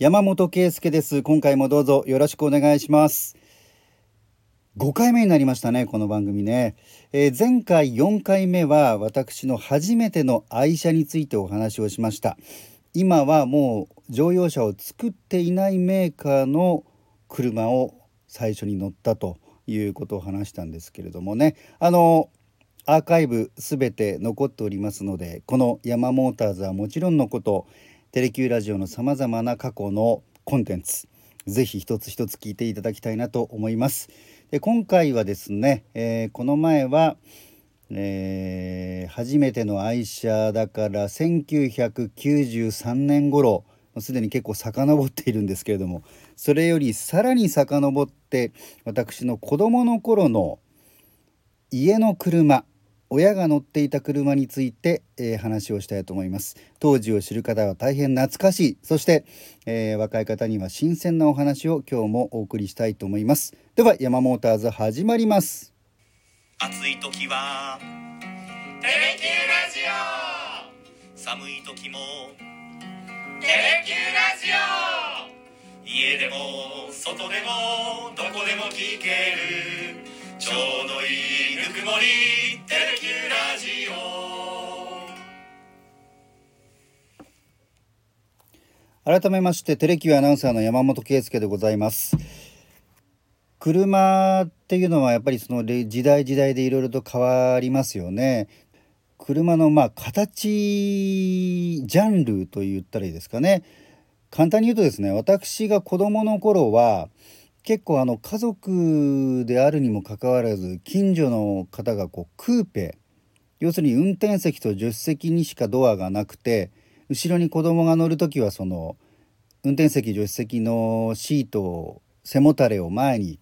山本圭介です。今回もどうぞよろしくお願いします。5回目になりましたねこの番組ね、えー、前回4回目は私の初めての愛車についてお話をしました。今はもう乗用車を作っていないメーカーの車を最初に乗ったということを話したんですけれどもね。あのアーカイブすべて残っておりますのでこのヤマモーターズはもちろんのことテレキューラジオのさまざまな過去のコンテンツぜひ一つ一つ聞いていただきたいなと思います。で今回はですね、えー、この前は、えー、初めての愛車だから1993年頃すでに結構遡っているんですけれどもそれよりさらに遡って私の子供の頃の家の車親が乗っていた車について、えー、話をしたいと思います。当時を知る方は大変懐かしい。そして、えー、若い方には新鮮なお話を今日もお送りしたいと思います。では山モーターズ始まります。暑い時はテレキューラジオ。寒い時もテレキューラジオ。家でも外でもどこでも聞ける。ちょうどいいぬくもりテレキューラジオ。改めましてテレキューアナウンサーの山本圭介でございます。車っていうのはやっぱりその時代時代でいろいろと変わりますよね。車のまあ形ジャンルと言ったらいいですかね。簡単に言うとですね私が子供の頃は結構あの家族であるにもかかわらず近所の方がこうクーペ要するに運転席と助手席にしかドアがなくて後ろに子供が乗る時はその運転席助手席のシートを背もたれを前に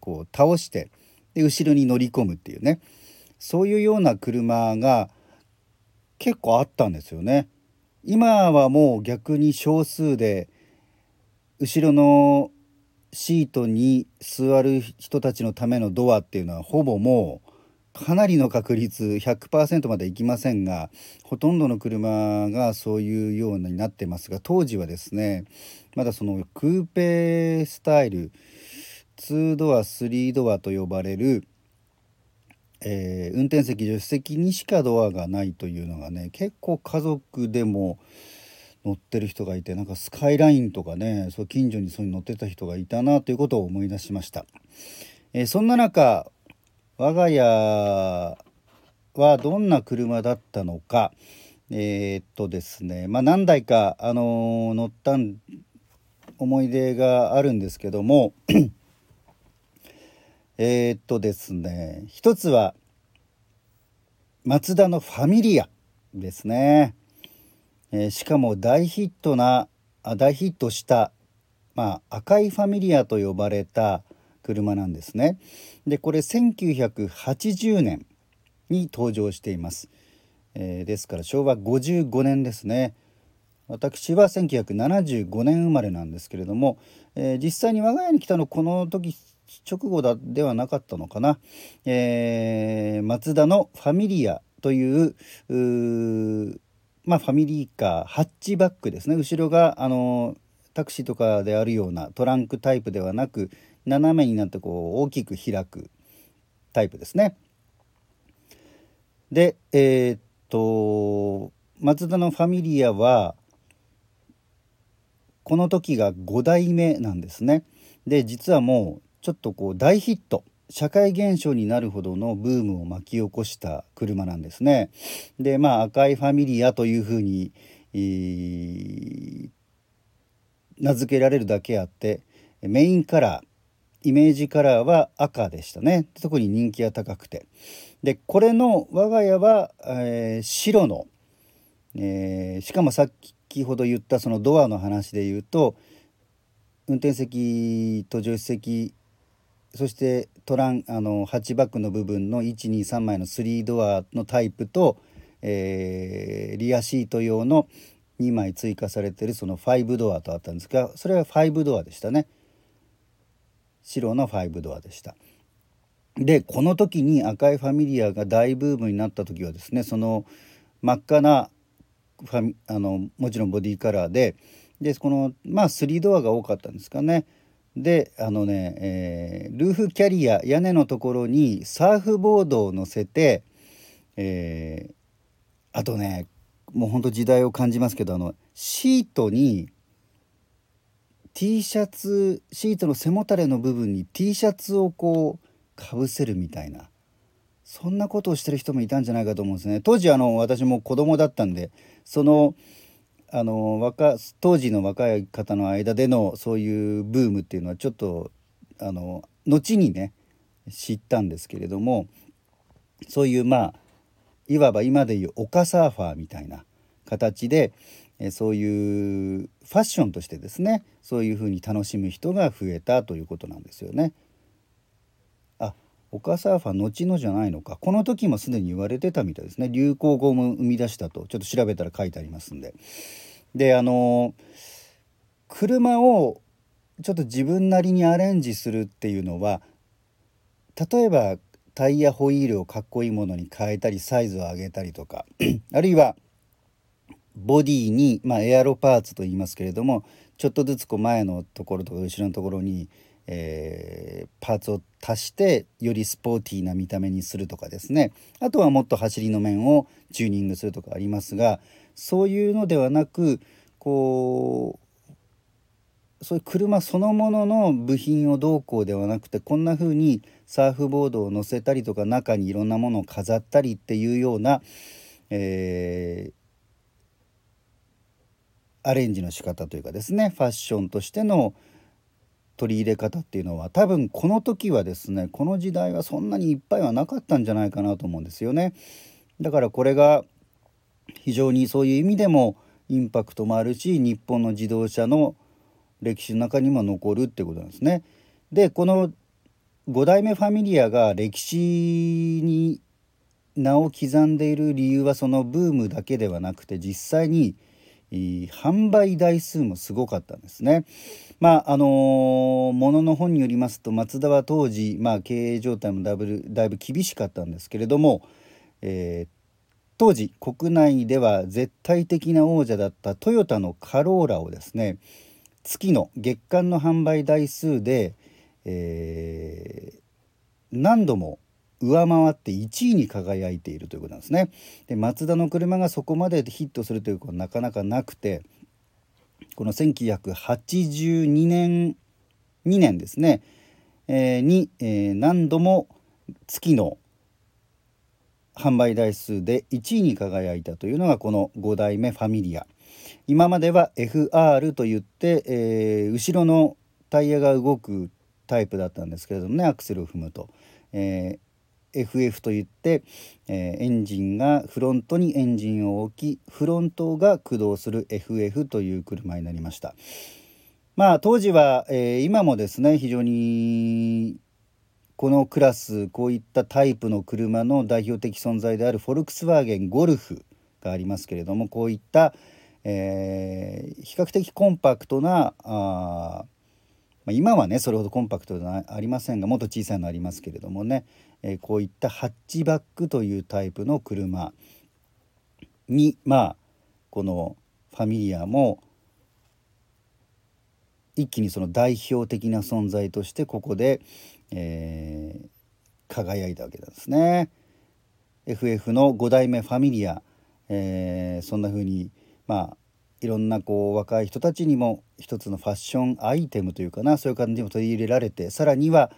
こう倒してで後ろに乗り込むっていうねそういうような車が結構あったんですよね。今はもう逆に少数で後ろのシートに座る人たちのためのドアっていうのはほぼもうかなりの確率100%までいきませんがほとんどの車がそういうようになってますが当時はですねまだそのクーペスタイル2ドア3ドアと呼ばれる、えー、運転席助手席にしかドアがないというのがね結構家族でも乗ってる人がいてなんかスカイラインとかねそう近所にそうに乗ってた人がいたなということを思い出しました、えー、そんな中我が家はどんな車だったのか。えー、っとですねまあ何台か、あのー、乗った思い出があるんですけども。えっとですね一つはマツダのファミリアですね。え、しかも大ヒットな大ヒットした、まあ、赤いファミリアと呼ばれた車なんですね。でこれ1980年に登場しています。えー、ですから昭和55年ですね。私は1975年生まれなんですけれども、えー、実際に我が家に来たのこの時直後だではなかったのかな、えー、マツダのファミリアというまあ、ファミリーカーハッチバックですね後ろがあのタクシーとかであるようなトランクタイプではなく斜めになってこう大きく開くタイプですね。でえー、っとマツダのファミリアはこの時が5代目なんですね。で実はもうちょっとこう大ヒット社会現象になるほどのブームを巻き起こした車なんですね。でまあ赤いファミリアというふうに、えー、名付けられるだけあってメインカラーイメージカラーは赤でしたね特に人気が高くてでこれの我が家は、えー、白の、えー、しかもさっきほど言ったそのドアの話で言うと運転席と助手席そしてトランあのハッチバックの部分の123枚の3ドアのタイプと、えー、リアシート用の2枚追加されてるその5ドアとあったんですがそれは5ドアでしたね。白の5ドアでした。でこの時に赤いファミリアが大ブームになった時はですねその真っ赤なファミあのもちろんボディカラーで、でこのまあ3ドアが多かったんですかね。であのね、えー、ルーフキャリア屋根のところにサーフボードを乗せて、えー、あとねもうほんと時代を感じますけどあのシートに T シャツシートの背もたれの部分に T シャツをこうかぶせるみたいなそんなことをしてる人もいたんじゃないかと思うんですね。当時あの私も子供だったんでそのあの若当時の若い方の間でのそういうブームっていうのはちょっとあの後にね知ったんですけれどもそういうまあいわば今でいう丘サーファーみたいな形でそういうファッションとしてですねそういうふうに楽しむ人が増えたということなんですよね。あ丘サーファー後のじゃないのか。この時もすでに言われてたみたいですね。流行語も生み出したと。ちょっと調べたら書いてありますんで。であの車をちょっと自分なりにアレンジするっていうのは例えばタイヤホイールをかっこいいものに変えたりサイズを上げたりとか あるいはボディに、まあ、エアロパーツと言いますけれどもちょっとずつこう前のところとか後ろのところに、えー、パーツを足してよりスポーティーな見た目にするとかですね。あとはもっと走りの面をチューニングするとかありますがそういうのではなくこうそういう車そのものの部品をどうこうではなくてこんな風にサーフボードを乗せたりとか中にいろんなものを飾ったりっていうような、えー、アレンジの仕方というかですねファッションとしての取り入れ方っていうのは多分この時はですねこの時代はそんなにいっぱいはなかったんじゃないかなと思うんですよね。だからこれが非常にそういう意味でもインパクトもあるし日本の自動車の歴史の中にも残るってことなんですね。でこの5代目ファミリアが歴史に名を刻んでいる理由はそのブームだけではなくて実際に販売台数もすごかったんですね。まああのー、ものの本によりますとマツダは当時、まあ、経営状態もだいぶだいぶ厳しかったんですけれども、えー、当時国内では絶対的な王者だったトヨタのカローラをですね月の月間の販売台数でえー、何度も上回って1位に輝いているということなんですね。でマツダの車がそこまでヒットするということはなかなかなくてこの1982年2年ですね、えー、に、えー、何度も月の販売台数で1位に輝いたというのがこの5代目ファミリア。今までは FR といって、えー、後ろのタイヤが動くタイプだったんですけれどもねアクセルを踏むと、えー、FF といって、えー、エンジンがフロントにエンジンを置きフロントが駆動する FF という車になりました。まあ当時は、えー、今もですね非常にこのクラスこういったタイプの車の代表的存在であるフォルクスワーゲンゴルフがありますけれどもこういった、えー、比較的コンパクトなあま、今はねそれほどコンパクトではありませんがもっと小さいのありますけれどもね、え、こういったハッチバックというタイプの車にまあこのファミリアも一気にその代表的な存在としてここで、えー、輝いたわけなんですね。FF の5代目ファミリア、えー、そんな風にまあいろんなこう若い人たちにも一つのファッションアイテムというかなそういう感じにも取り入れられてさらには、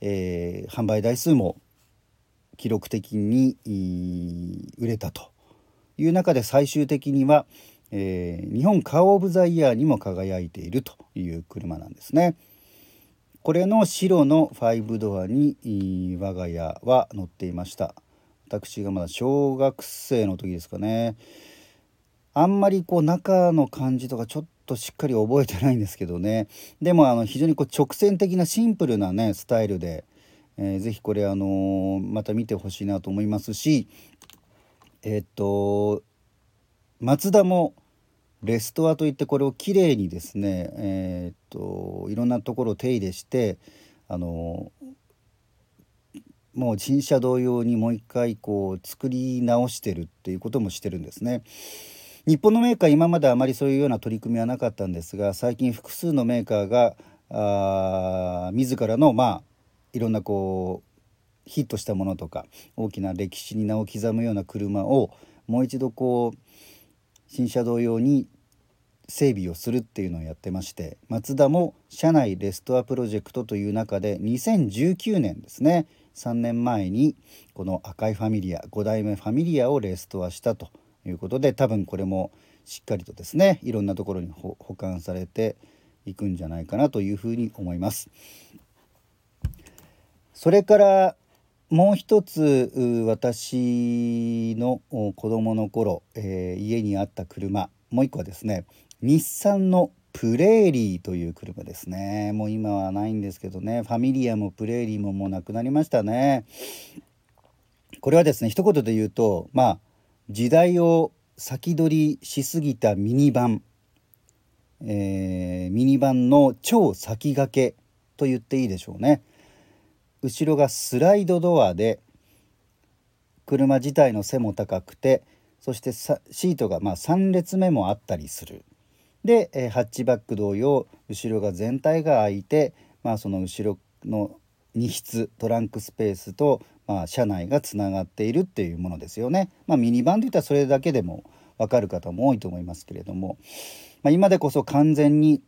えー、販売台数も記録的に売れたという中で最終的には、えー、日本カー・オブ・ザ・イヤーにも輝いているという車なんですね。これの白の5ドアに我が家は乗っていました。私がまだ小学生の時ですかね。あんまりこう中の感じとかちょっとしっかり覚えてないんですけどねでもあの非常にこう直線的なシンプルなねスタイルで、えー、ぜひこれあのー、また見てほしいなと思いますしえー、っとマツダもレストアといってこれをきれいにですねえー、っといろんなところを手入れしてあのもう新車同様にもう一回こう作り直してるっていうこともしてるんですね。日本のメーカー今まであまりそういうような取り組みはなかったんですが最近複数のメーカーがあ自らのまあいろんなこうヒットしたものとか大きな歴史に名を刻むような車をもう一度こう新車同様に整備をするっていうのをやってましてマツダも車内レストアプロジェクトという中で2019年ですね3年前にこの赤いファミリア5代目ファミリアをレストアしたということで多分これもしっかりとですねいろんなところに保管されていくんじゃないかなというふうに思います。それからもう一つ私の子供の頃、えー、家にあった車もう一個はですね日産のプレーリーという車ですね。もう今はないんですけどねファミリアもプレーリーももうなくなりましたね。これはですね一言で言うとまあ時代を先取りしすぎたミニバン、えー、ミニバンの超先駆けと言っていいでしょうね。後ろがスライドドアで車自体の背も高くてそしてシートがま3列目もあったりするで、えハッチバック同様後ろが全体が開いて、まあ、その後ろの荷室トランクスペースと、まあ、車内がつながっているっていうものですよね。まあ、ミニバンといったらそれだけでも分かる方も多いと思いますけれども、まあ、今でこそ完全に、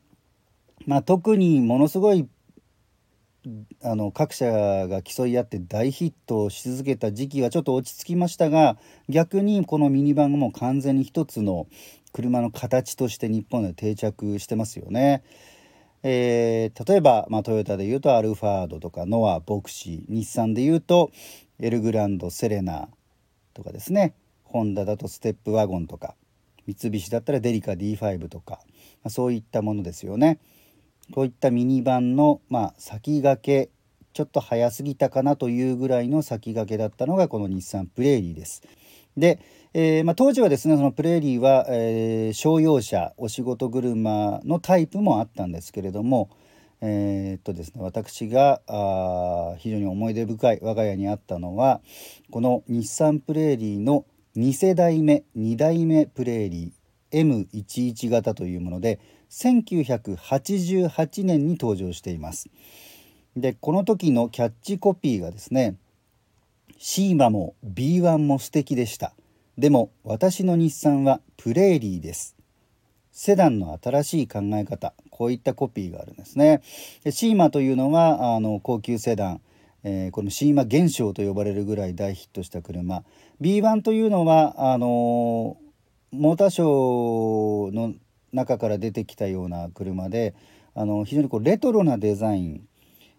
まあ、特にものすごいあの各社が競い合って大ヒットをし続けた時期はちょっと落ち着きましたが逆にこのミニバンも完全に一つの車の形として日本で定着してますよね。えー、例えば、まあ、トヨタでいうとアルファードとかノアボクシー日産でいうとエルグランドセレナとかですねホンダだとステップワゴンとか三菱だったらデリカ D5 とか、まあ、そういったものですよね。こういったミニバンの、まあ、先駆けちょっと早すぎたかなというぐらいの先駆けだったのがこの日産プレーリーです。で、えー、まあ、当時はですねそのプレーリーは、えー、商用車お仕事車のタイプもあったんですけれども、えー、っとですね私があ非常に思い出深い我が家にあったのはこの日産プレーリーの2世代目2代目プレーリー M11 型というもので1988年に登場しています。でこの時のキャッチコピーがですねシーマも B1 も素敵でした。でも私の日産はプレーリーです。セダンの新しい考え方こういったコピーがあるんですね。でシーマというのはあの高級セダンえー、このシーマ現象と呼ばれるぐらい大ヒットした車。B1 というのはあのモーターショーの中から出てきたような車であの非常にこうレトロなデザイン、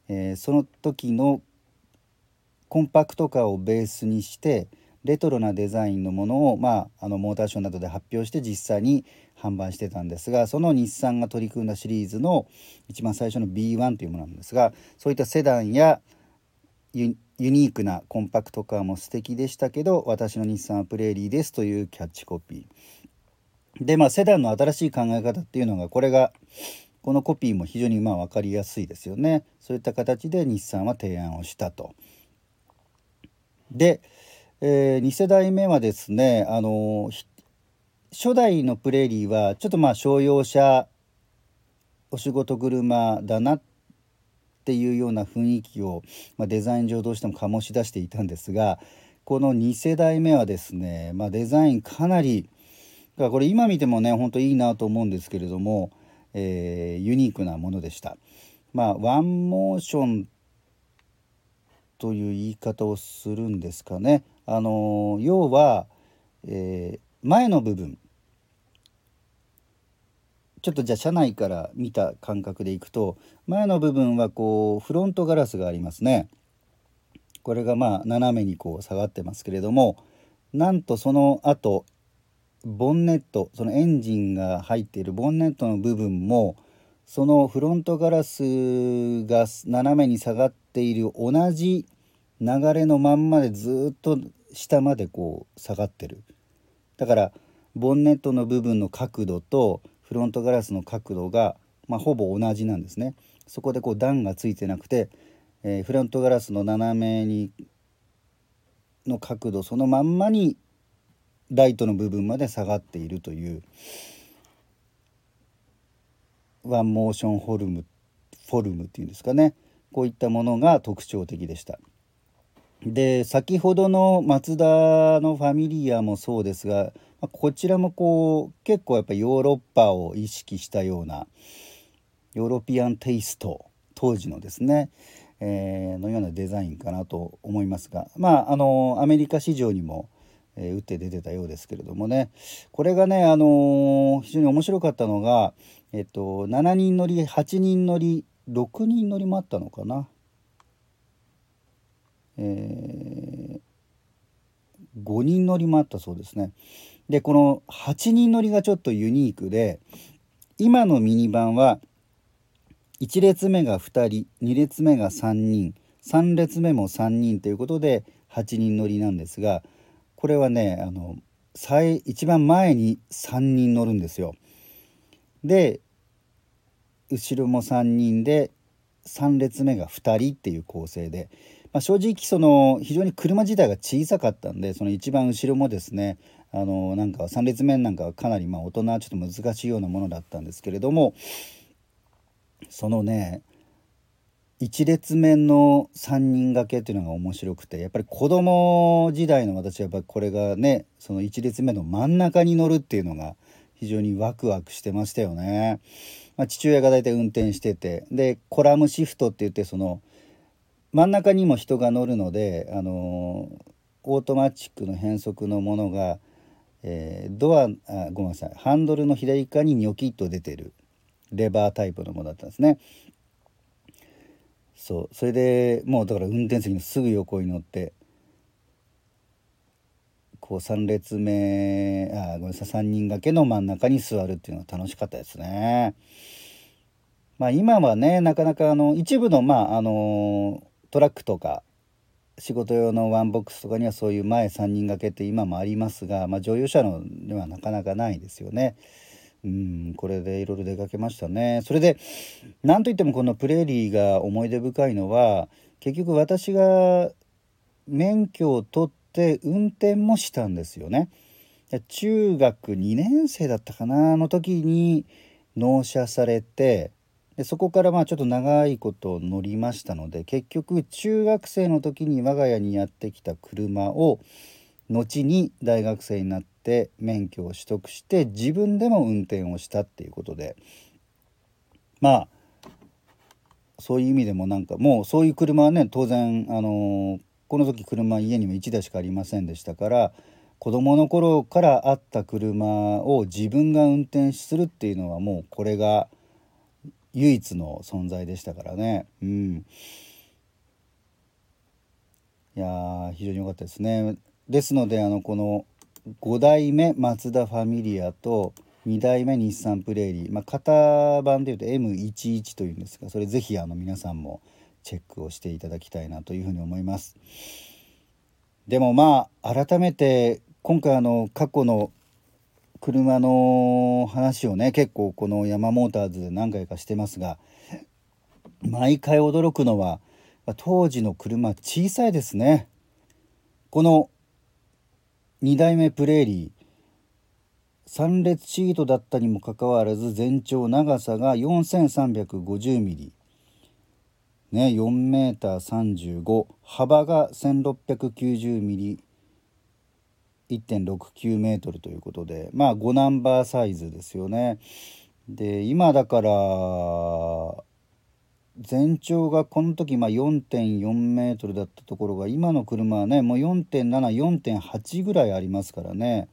えー、その時のコンパクトカーをベースにしてレトロなデザインのものを、まあ、あのモーターショーなどで発表して実際に販売してたんですがその日産が取り組んだシリーズの一番最初の B1 というものなんですがそういったセダンやユニークなコンパクトカーも素敵でしたけど私の日産はプレーリーですというキャッチコピー。でまあセダンの新しい考え方っていうのがこれがこのコピーも非常にまあ分かりやすいですよねそういった形で日産は提案をしたと。で、えー、2世代目はですねあの初代のプレーリーはちょっとまあ商用車お仕事車だなっていうような雰囲気を、まあ、デザイン上どうしても醸し出していたんですがこの2世代目はですね、まあ、デザインかなりだからこれ今見てもねほんといいなと思うんですけれども、えー、ユニークなものでした。まあワンモーションという言い方をするんですかね。あの要は、えー、前の部分ちょっとじゃあ車内から見た感覚でいくと前の部分はこうフロントガラスがありますね。これがまあ斜めにこう下がってますけれどもなんとその後ボンネットそのエンジンが入っているボンネットの部分もそのフロントガラスが斜めに下がっている同じ流れのまんまでずっと下までこう下がってる。だからボンネットの部分の角度とフロントガラスの角度が、まあ、ほぼ同じなんですね。そこでこう段がついてなくて、えー、フロントガラスの斜めにの角度そのまんまにライトの部分まで下がっているというワンモーションフォルムフォルムっていうんですかねこういったものが特徴的でした。で先ほどのマツダのファミリアもそうですがこちらもこう結構やっぱヨーロッパを意識したようなヨーロピアンテイスト当時のですね、えー、のようなデザインかなと思いますがまああのアメリカ市場にも、えー、打って出てたようですけれどもねこれがねあの非常に面白かったのが、えっと、7人乗り8人乗り6人乗りもあったのかな。えー、5人乗りもあったそうですね。でこの8人乗りがちょっとユニークで今のミニバンは1列目が2人2列目が3人3列目も3人ということで8人乗りなんですがこれはねあの最一番前に3人乗るんですよ。で後ろも3人で3列目が2人っていう構成で、まあ、正直その非常に車自体が小さかったんでその一番後ろもですねあのなんか3列目なんかはかなりまあ大人はちょっと難しいようなものだったんですけれどもそのね1列目の3人掛けっていうのが面白くてやっぱり子供時代の私はやっぱりこれがねその1列目の真ん中に乗るっていうのが非常にワクワクしてましたよね。まあ、父親が大体運転しててでコラムシフトって言ってその真ん中にも人が乗るのであのオートマチックの変速のものが、えー、ドアあごめんなさいハンドルの左側にニョキッと出てるレバータイプのものだったんですね。そうそれでもうだから運転席のすぐ横に乗ってこう3列目あごめんなさい3人掛けの真ん中に座るっていうのが楽しかったですね。まあ、今はねなかなかあの一部の,、まあ、あのトラックとか仕事用のワンボックスとかにはそういう前3人掛けって今もありますが、まあ、乗用車のではなかなかないですよね。うんこれでいろいろ出かけましたね。それで何といってもこのプレーリーが思い出深いのは結局私が免許を取って運転もしたんですよね。中学2年生だったかなの時に納車されてでそこからまあちょっと長いこと乗りましたので結局中学生の時に我が家にやってきた車を後に大学生になって免許を取得して自分でも運転をしたっていうことで。まあそういう意味でもなんかもうそういう車はね当然あのこの時車家にも1台しかありませんでしたから子供の頃からあった車を自分が運転するっていうのはもうこれが唯一の存在でしたからね。うん。いや非常に良かったですね。ですのであのこの5代目マツダファミリアと2代目日産プレーリー、まあ、型番でいうと M11 というんですがそれ是非あの皆さんもチェックをしていただきたいなというふうに思います。でもまあ改めて今回あの過去の車の話をね結構このヤマモーターズで何回かしてますが毎回驚くのは当時の車小さいですね。この2代目プレーリー3列シートだったにもかかわらず全長長さが 4350mm ね4メーター35幅が 1690mm 1.69メートルということで。まあ5ナンバーサイズですよね。で今だから全長がこの時まあ4.4メートルだったところが今の車はねもう4.74.8ぐらいありますからね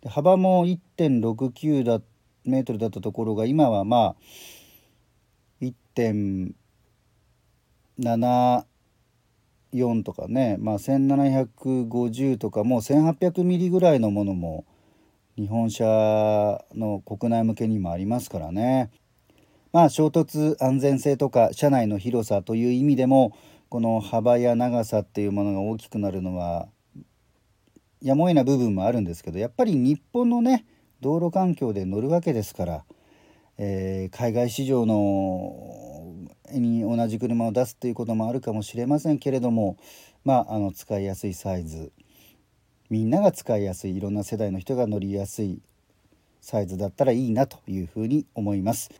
で幅も1.69だメートルだったところが今はまあ1.74とかねまあ1750とかもう1800ミリぐらいのものも日本車の国内向けにもありますからね。まあ、衝突安全性とか車内の広さという意味でもこの幅や長さっていうものが大きくなるのはやむを得ない部分もあるんですけどやっぱり日本のね道路環境で乗るわけですから、えー、海外市場のに同じ車を出すっていうこともあるかもしれませんけれどもまああの使いやすいサイズみんなが使いやすいいろんな世代の人が乗りやすいサイズだったらいいなというふうに思います。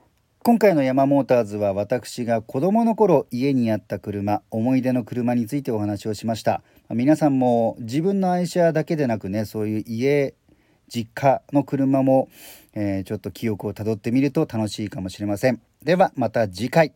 今回のヤマモーターズは私が子供の頃家にあった車思い出の車についてお話をしました。皆さんも自分の愛車だけでなくねそういう家実家の車も、えー、ちょっと記憶をたどってみると楽しいかもしれません。ではまた次回。